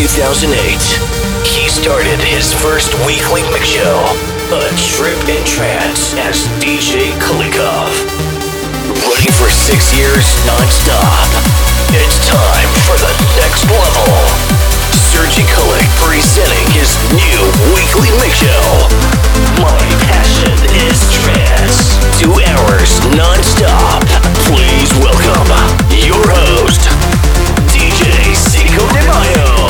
2008. He started his first weekly mix show, A Trip in Trance, as DJ Kulikov. Running for six years non-stop. It's time for the next level. Sergi Kulik presenting his new weekly mix show. My passion is trance. Two hours non-stop. Please welcome your host, DJ Seco de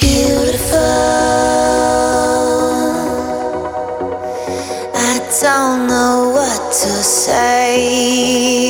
beautiful. I don't know what to say.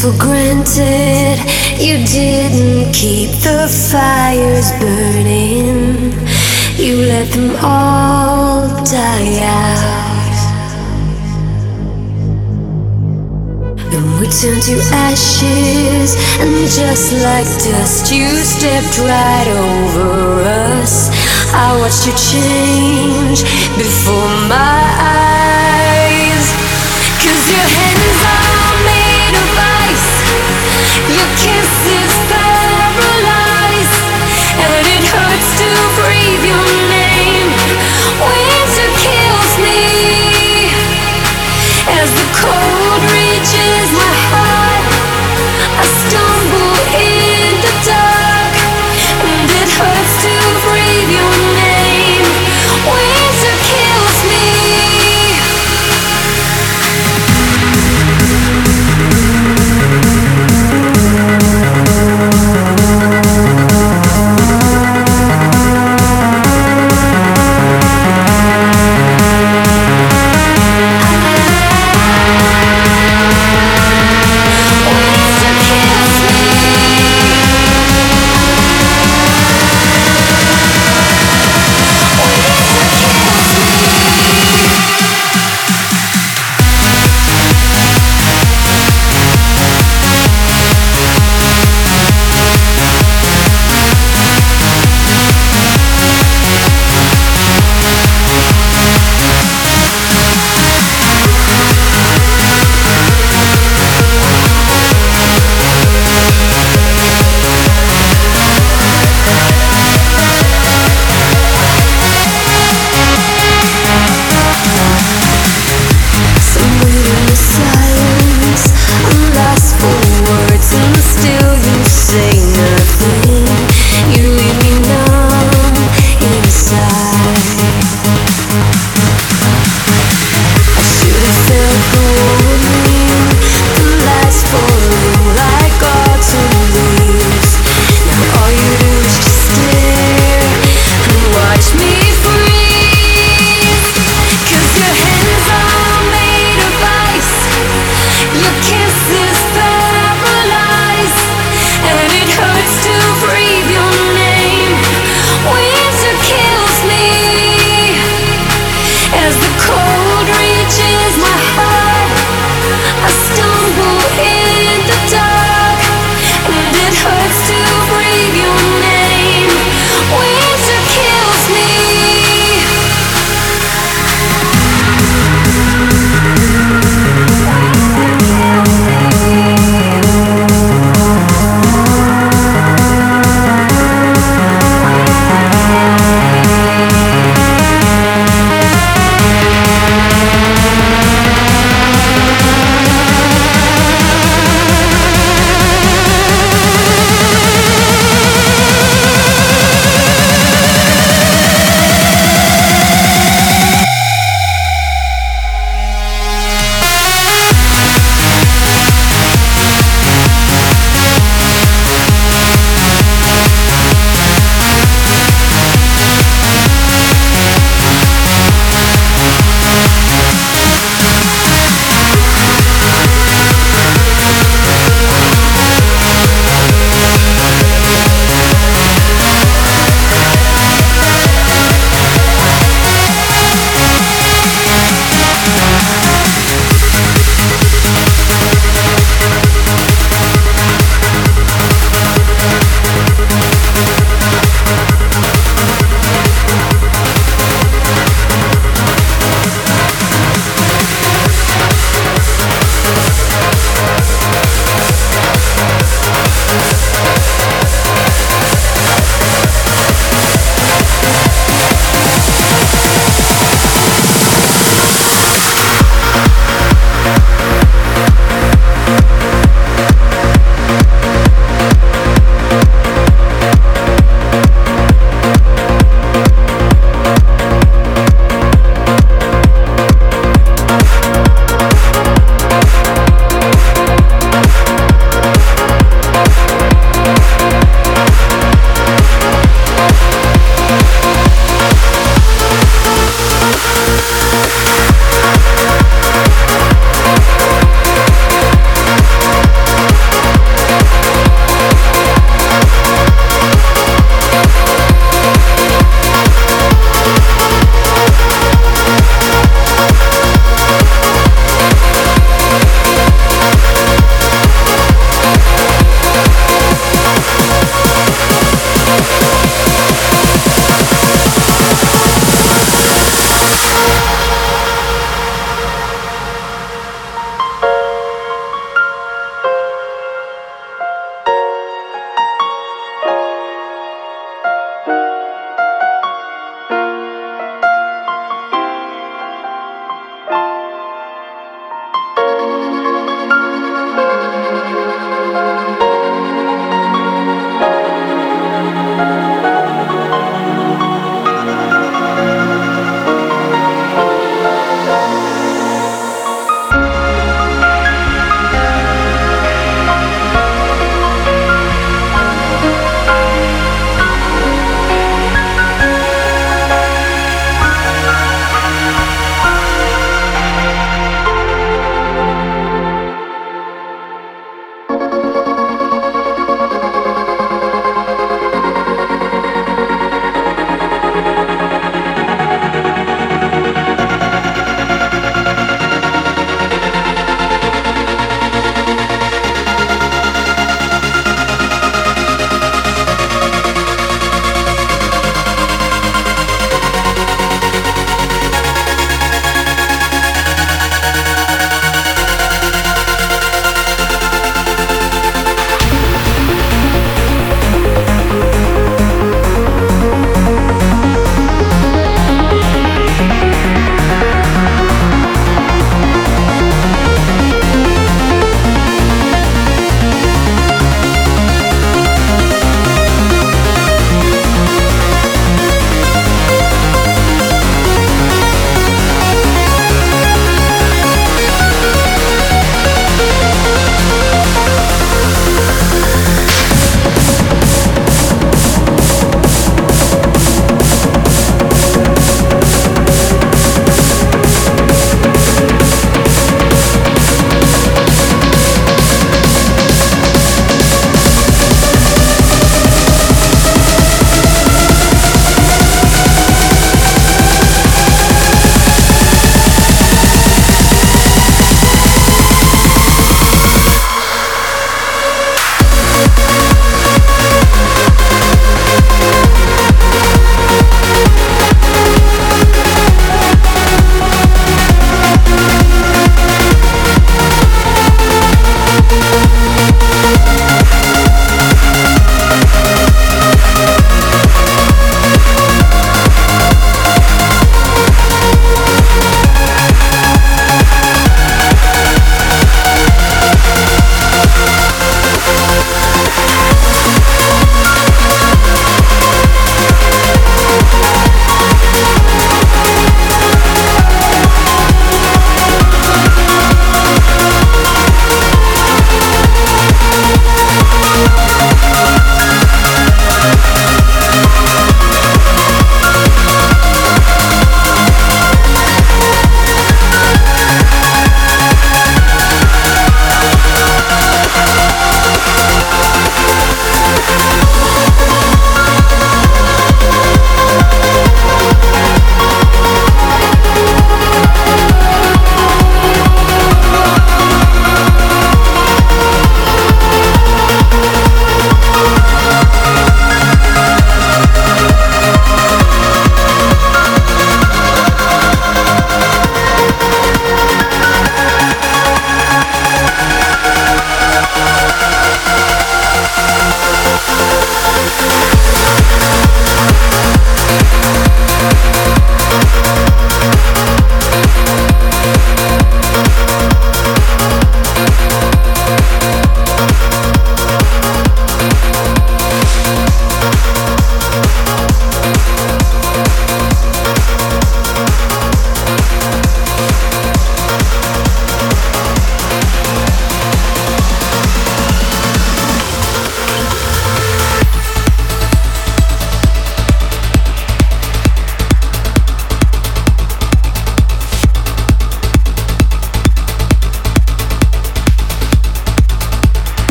For granted. You didn't keep the fires burning. You let them all die out. Then we turned to ashes, and just like dust, you stepped right over us. I watched you change before my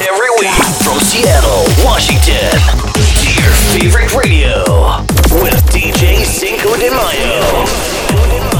Every week from Seattle, Washington, to your favorite radio with DJ Cinco de Mayo.